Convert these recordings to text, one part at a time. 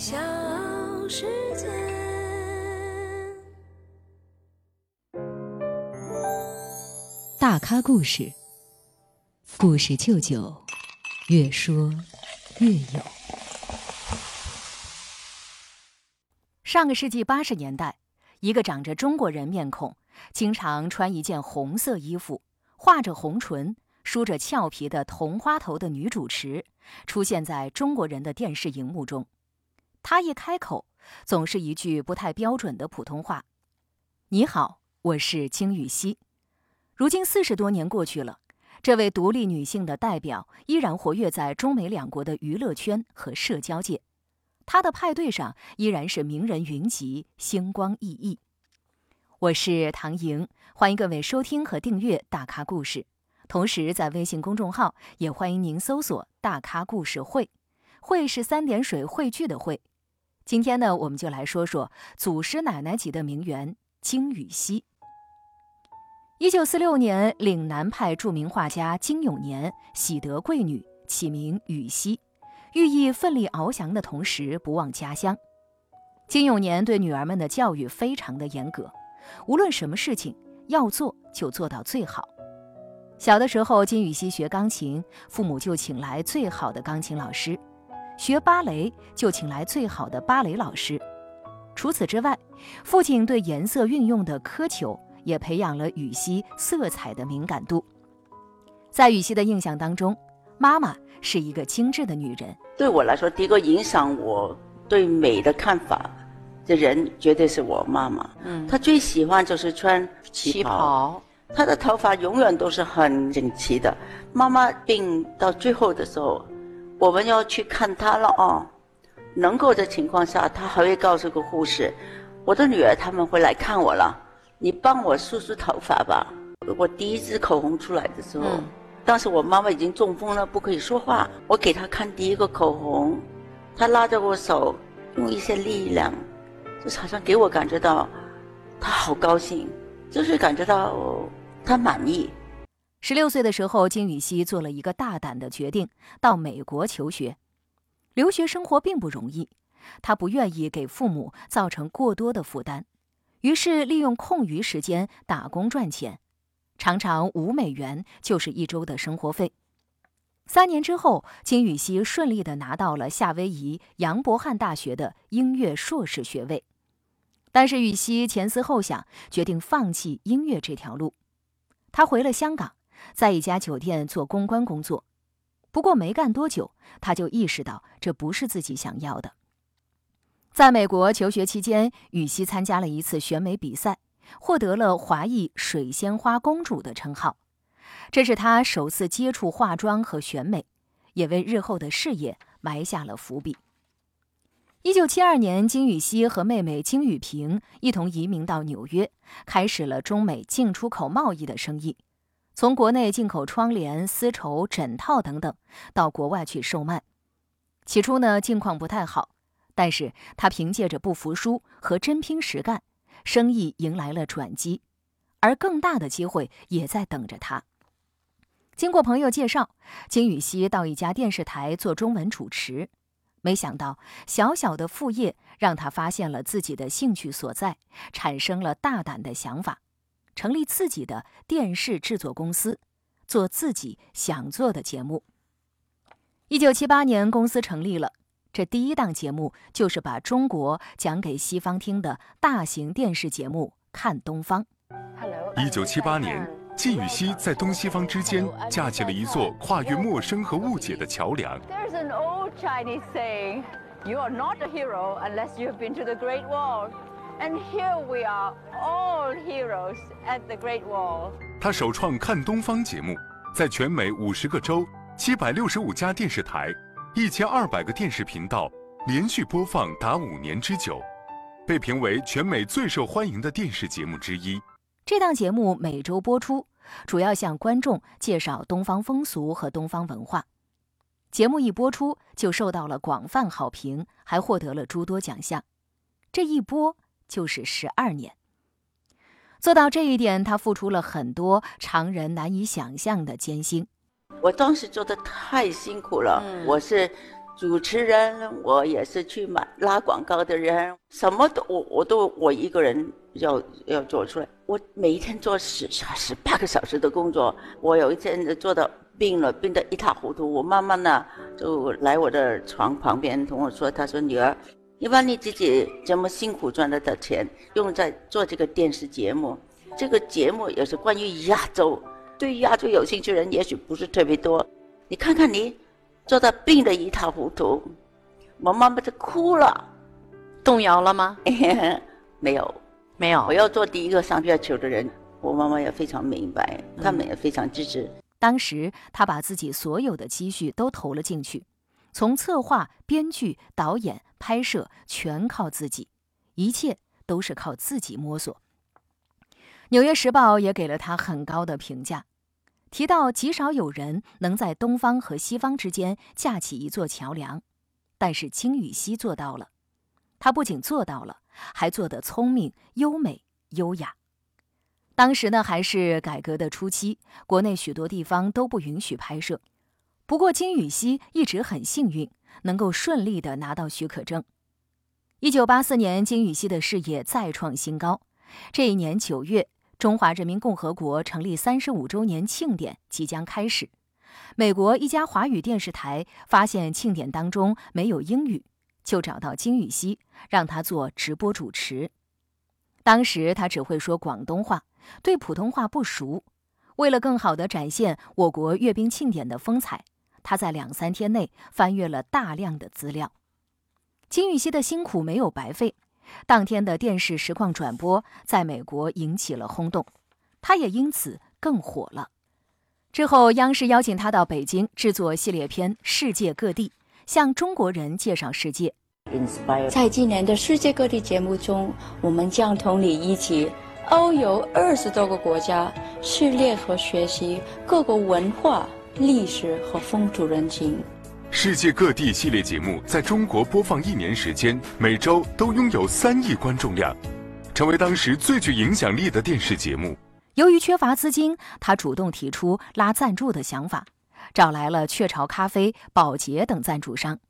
小世界。大咖故事，故事舅舅，越说越有。上个世纪八十年代，一个长着中国人面孔、经常穿一件红色衣服、画着红唇、梳着俏皮的同花头的女主持，出现在中国人的电视荧幕中。她一开口，总是一句不太标准的普通话：“你好，我是金雨熙。”如今四十多年过去了，这位独立女性的代表依然活跃在中美两国的娱乐圈和社交界。她的派对上依然是名人云集，星光熠熠。我是唐莹，欢迎各位收听和订阅《大咖故事》，同时在微信公众号也欢迎您搜索“大咖故事会”，会是三点水汇聚的会。今天呢，我们就来说说祖师奶奶级的名媛金雨熙。一九四六年，岭南派著名画家金永年喜得贵女，起名雨熙，寓意奋力翱翔的同时不忘家乡。金永年对女儿们的教育非常的严格，无论什么事情要做就做到最好。小的时候，金雨熙学钢琴，父母就请来最好的钢琴老师。学芭蕾就请来最好的芭蕾老师。除此之外，父亲对颜色运用的苛求也培养了羽西色彩的敏感度。在羽西的印象当中，妈妈是一个精致的女人。对我来说，第一个影响我对美的看法的人，绝对是我妈妈。嗯，她最喜欢就是穿旗袍，她的头发永远都是很整齐的。妈妈病到最后的时候。我们要去看他了哦，能够的情况下，他还会告诉个护士：“我的女儿他们会来看我了，你帮我梳梳头发吧。”我第一支口红出来的时候，当时我妈妈已经中风了，不可以说话。我给她看第一个口红，她拉着我手，用一些力量，就是好像给我感觉到，她好高兴，就是感觉到她满意。十六岁的时候，金宇熙做了一个大胆的决定，到美国求学。留学生活并不容易，他不愿意给父母造成过多的负担，于是利用空余时间打工赚钱，常常五美元就是一周的生活费。三年之后，金宇熙顺利的拿到了夏威夷杨伯翰大学的音乐硕士学位。但是雨熙前思后想，决定放弃音乐这条路，他回了香港。在一家酒店做公关工作，不过没干多久，他就意识到这不是自己想要的。在美国求学期间，羽西参加了一次选美比赛，获得了“华裔水仙花公主”的称号，这是他首次接触化妆和选美，也为日后的事业埋下了伏笔。一九七二年，金羽西和妹妹金宇萍一同移民到纽约，开始了中美进出口贸易的生意。从国内进口窗帘、丝绸、枕套等等，到国外去售卖。起初呢，境况不太好，但是他凭借着不服输和真拼实干，生意迎来了转机，而更大的机会也在等着他。经过朋友介绍，金宇熙到一家电视台做中文主持，没想到小小的副业让他发现了自己的兴趣所在，产生了大胆的想法。成立自己的电视制作公司，做自己想做的节目。一九七八年，公司成立了，这第一档节目就是把中国讲给西方听的大型电视节目《看东方》。一九七八年，金宇熙在东西方之间架起了一座跨越陌生和误解的桥梁。There's an old Chinese saying, "You are not a hero unless you have been to the Great Wall." And here we are, all heroes at the Great Wall. 他首创《看东方》节目，在全美五十个州、七百六十五家电视台、一千二百个电视频道连续播放达五年之久，被评为全美最受欢迎的电视节目之一。这档节目每周播出，主要向观众介绍东方风俗和东方文化。节目一播出就受到了广泛好评，还获得了诸多奖项。这一播。就是十二年，做到这一点，他付出了很多常人难以想象的艰辛。我当时做的太辛苦了，我是主持人，我也是去买拉广告的人，什么都我我都我一个人要要做出来。我每一天做十十八个小时的工作，我有一天做到病了，病得一塌糊涂。我妈妈呢就来我的床旁边同我说：“她说女儿，你把你自己这么辛苦赚来的钱用在做这个电视节目，这个节目也是关于亚洲，对亚洲有兴趣的人也许不是特别多。你看看你。”做的病得一塌糊涂，我妈妈就哭了，动摇了吗？没有，没有。我要做第一个上月球的人，我妈妈也非常明白，他们也非常支持。当时他把自己所有的积蓄都投了进去，从策划、编剧、导演、拍摄全靠自己，一切都是靠自己摸索。《纽约时报》也给了他很高的评价。提到极少有人能在东方和西方之间架起一座桥梁，但是金宇熙做到了。他不仅做到了，还做得聪明、优美、优雅。当时呢，还是改革的初期，国内许多地方都不允许拍摄。不过金宇熙一直很幸运，能够顺利的拿到许可证。一九八四年，金宇熙的事业再创新高。这一年九月。中华人民共和国成立三十五周年庆典即将开始，美国一家华语电视台发现庆典当中没有英语，就找到金宇熙，让他做直播主持。当时他只会说广东话，对普通话不熟。为了更好地展现我国阅兵庆典的风采，他在两三天内翻阅了大量的资料。金玉熙的辛苦没有白费。当天的电视实况转播在美国引起了轰动，他也因此更火了。之后，央视邀请他到北京制作系列片《世界各地》，向中国人介绍世界。在今年的世界各地节目中，我们将同你一起遨游二十多个国家，试猎和学习各国文化、历史和风土人情。世界各地系列节目在中国播放一年时间，每周都拥有三亿观众量，成为当时最具影响力的电视节目。由于缺乏资金，他主动提出拉赞助的想法，找来了雀巢咖啡、宝洁等赞助商。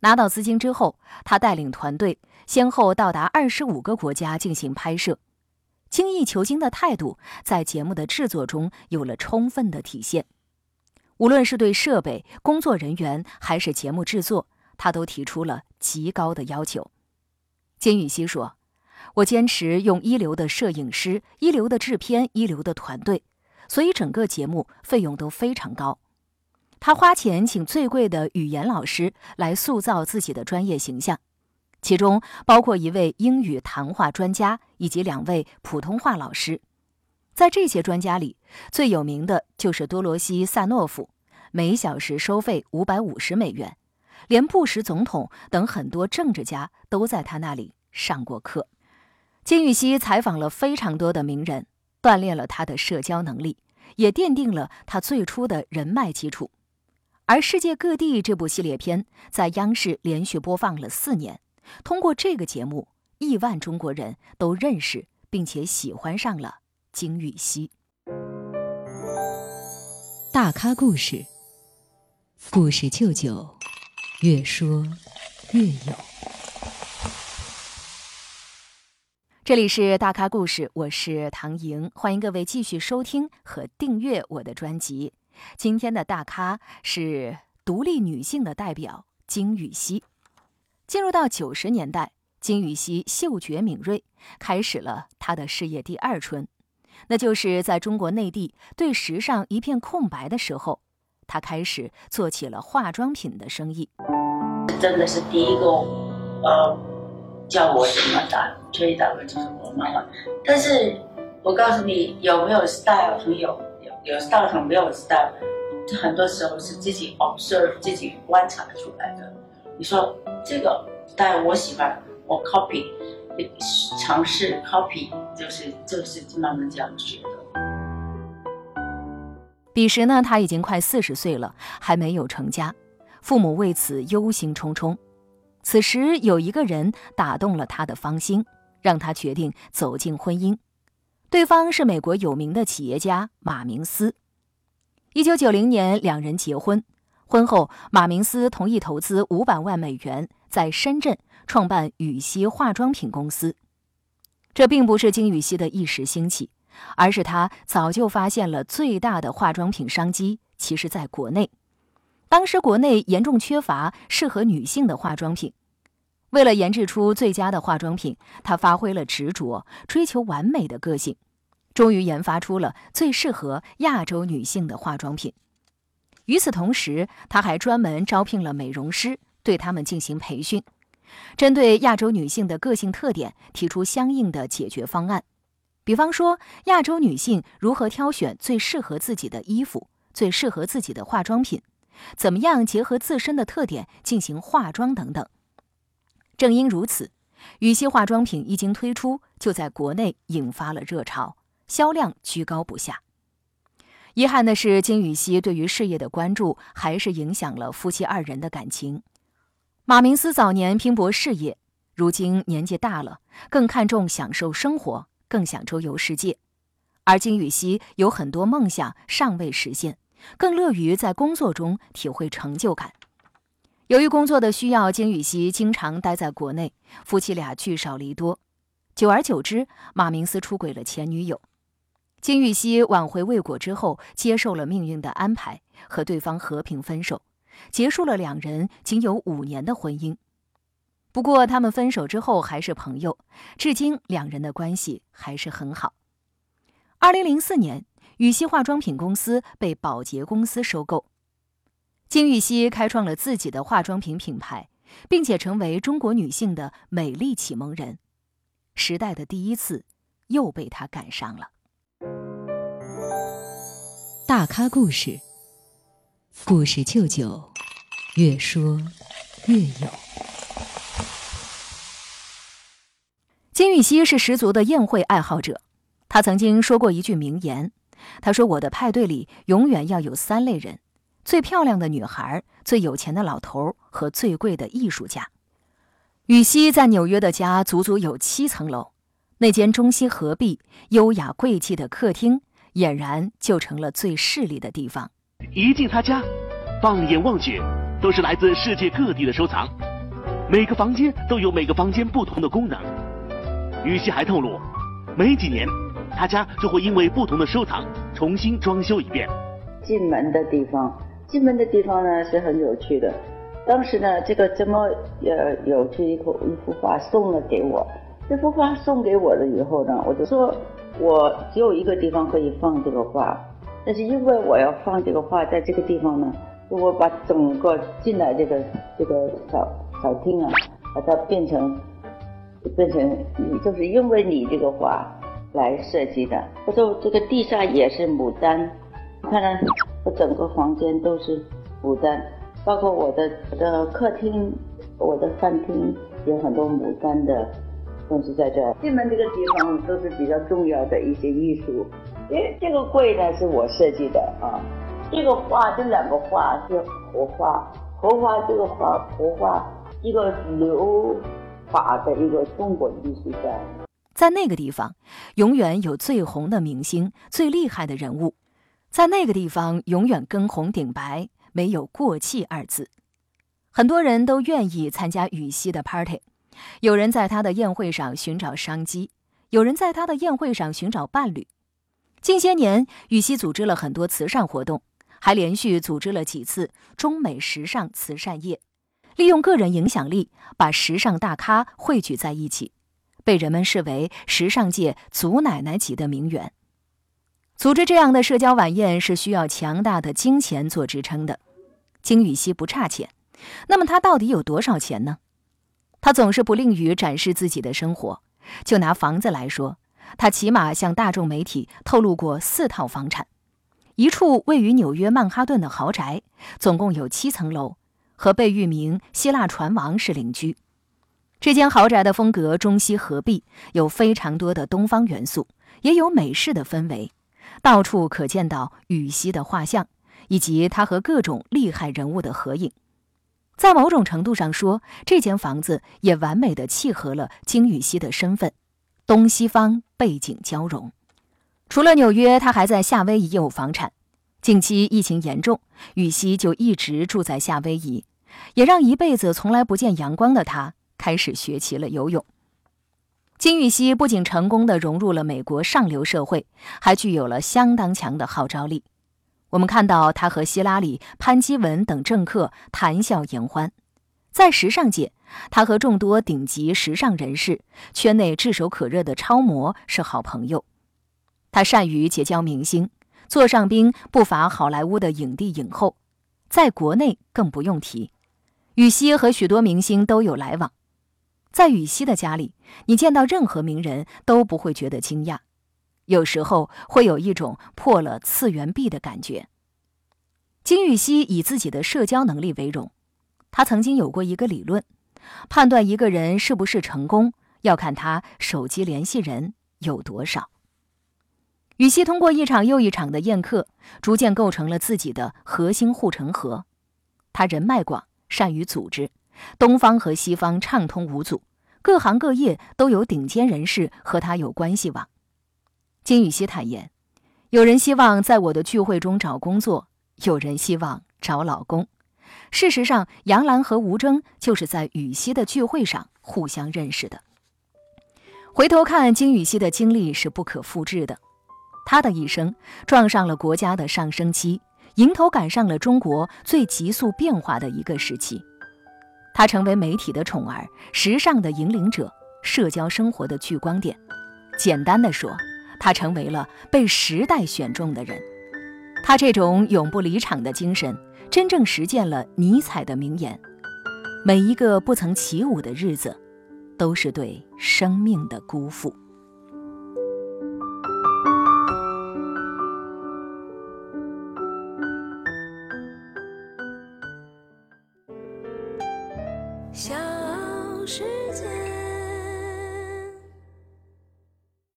拿到资金之后，他带领团队先后到达二十五个国家进行拍摄，精益求精的态度在节目的制作中有了充分的体现。无论是对设备、工作人员，还是节目制作，他都提出了极高的要求。金宇熙说：“我坚持用一流的摄影师、一流的制片、一流的团队，所以整个节目费用都非常高。他花钱请最贵的语言老师来塑造自己的专业形象，其中包括一位英语谈话专家以及两位普通话老师。”在这些专家里，最有名的就是多罗西·萨诺夫，每小时收费五百五十美元，连布什总统等很多政治家都在他那里上过课。金宇熙采访了非常多的名人，锻炼了他的社交能力，也奠定了他最初的人脉基础。而世界各地这部系列片在央视连续播放了四年，通过这个节目，亿万中国人都认识并且喜欢上了。金宇熙，大咖故事，故事舅舅，越说越有。这里是大咖故事，我是唐莹，欢迎各位继续收听和订阅我的专辑。今天的大咖是独立女性的代表金宇熙。进入到九十年代，金宇熙嗅觉敏锐，开始了她的事业第二春。那就是在中国内地对时尚一片空白的时候，他开始做起了化妆品的生意。真的是第一个，呃，叫我怎么的推导的就是我妈妈。但是我告诉你，有没有 style 和有有有 style 和没有 style，很多时候是自己 observe 自己观察出来的。你说这个 style 我喜欢，我 copy。尝试 copy，就是就是慢慢这样学的。彼时呢，他已经快四十岁了，还没有成家，父母为此忧心忡忡。此时有一个人打动了他的芳心，让他决定走进婚姻。对方是美国有名的企业家马明斯。一九九零年，两人结婚。婚后，马明斯同意投资五百万美元在深圳创办羽西化妆品公司。这并不是金羽西的一时兴起，而是他早就发现了最大的化妆品商机，其实在国内。当时国内严重缺乏适合女性的化妆品，为了研制出最佳的化妆品，他发挥了执着、追求完美的个性，终于研发出了最适合亚洲女性的化妆品。与此同时，他还专门招聘了美容师，对他们进行培训。针对亚洲女性的个性特点，提出相应的解决方案。比方说，亚洲女性如何挑选最适合自己的衣服、最适合自己的化妆品，怎么样结合自身的特点进行化妆等等。正因如此，羽西化妆品一经推出，就在国内引发了热潮，销量居高不下。遗憾的是，金羽西对于事业的关注，还是影响了夫妻二人的感情。马明斯早年拼搏事业，如今年纪大了，更看重享受生活，更想周游世界。而金宇熙有很多梦想尚未实现，更乐于在工作中体会成就感。由于工作的需要，金宇熙经常待在国内，夫妻俩聚少离多。久而久之，马明斯出轨了前女友。金宇熙挽回未果之后，接受了命运的安排，和对方和平分手。结束了两人仅有五年的婚姻，不过他们分手之后还是朋友，至今两人的关系还是很好。二零零四年，羽西化妆品公司被宝洁公司收购，金玉熙开创了自己的化妆品品牌，并且成为中国女性的美丽启蒙人。时代的第一次，又被他赶上了。大咖故事。故事舅舅，越说越有。金玉熙是十足的宴会爱好者，他曾经说过一句名言：“他说我的派对里永远要有三类人：最漂亮的女孩、最有钱的老头和最贵的艺术家。”羽西在纽约的家足足有七层楼，那间中西合璧、优雅贵气的客厅，俨然就成了最势利的地方。一进他家，放眼望去，都是来自世界各地的收藏。每个房间都有每个房间不同的功能。于西还透露，没几年，他家就会因为不同的收藏重新装修一遍。进门的地方，进门的地方呢是很有趣的。当时呢，这个这么呃有趣一幅一幅画送了给我。这幅画送给我了以后呢，我就说我只有一个地方可以放这个画。但是因为我要放这个画在这个地方呢，我把整个进来这个这个小小厅啊，把它变成变成就是因为你这个画来设计的。我说这个地上也是牡丹，你看看我整个房间都是牡丹，包括我的我的客厅、我的饭厅有很多牡丹的东西在这儿。进门这个地方都是比较重要的一些艺术。哎，这个柜呢是我设计的啊，这个画，这两个画是活画，活画这个画活画，一个留法的一个中国艺术家，在那个地方，永远有最红的明星、最厉害的人物，在那个地方永远跟红顶白，没有过气二字。很多人都愿意参加羽西的 party，有人在他的宴会上寻找商机，有人在他的宴会上寻找伴侣。近些年，羽西组织了很多慈善活动，还连续组织了几次中美时尚慈善夜，利用个人影响力把时尚大咖汇聚在一起，被人们视为时尚界祖奶奶级的名媛。组织这样的社交晚宴是需要强大的金钱做支撑的。金羽西不差钱，那么他到底有多少钱呢？他总是不吝于展示自己的生活。就拿房子来说。他起码向大众媒体透露过四套房产，一处位于纽约曼哈顿的豪宅，总共有七层楼，和被誉名希腊船王是邻居。这间豪宅的风格中西合璧，有非常多的东方元素，也有美式的氛围，到处可见到羽西的画像，以及他和各种厉害人物的合影。在某种程度上说，这间房子也完美的契合了金羽西的身份。东西方背景交融。除了纽约，他还在夏威夷有房产。近期疫情严重，羽西就一直住在夏威夷，也让一辈子从来不见阳光的他开始学起了游泳。金羽西不仅成功的融入了美国上流社会，还具有了相当强的号召力。我们看到他和希拉里、潘基文等政客谈笑言欢，在时尚界，他和众多顶级时尚人士、圈内炙手可热的超模是好朋友。他善于结交明星，座上宾不乏好莱坞的影帝影后，在国内更不用提。羽西和许多明星都有来往。在羽西的家里，你见到任何名人都不会觉得惊讶，有时候会有一种破了次元壁的感觉。金羽西以自己的社交能力为荣，他曾经有过一个理论：判断一个人是不是成功，要看他手机联系人有多少。羽西通过一场又一场的宴客，逐渐构成了自己的核心护城河。他人脉广，善于组织。东方和西方畅通无阻，各行各业都有顶尖人士和他有关系网。金宇熙坦言，有人希望在我的聚会中找工作，有人希望找老公。事实上，杨澜和吴峥就是在羽西的聚会上互相认识的。回头看金宇熙的经历是不可复制的，他的一生撞上了国家的上升期，迎头赶上了中国最急速变化的一个时期。他成为媒体的宠儿，时尚的引领者，社交生活的聚光点。简单的说，他成为了被时代选中的人。他这种永不离场的精神，真正实践了尼采的名言：每一个不曾起舞的日子，都是对生命的辜负。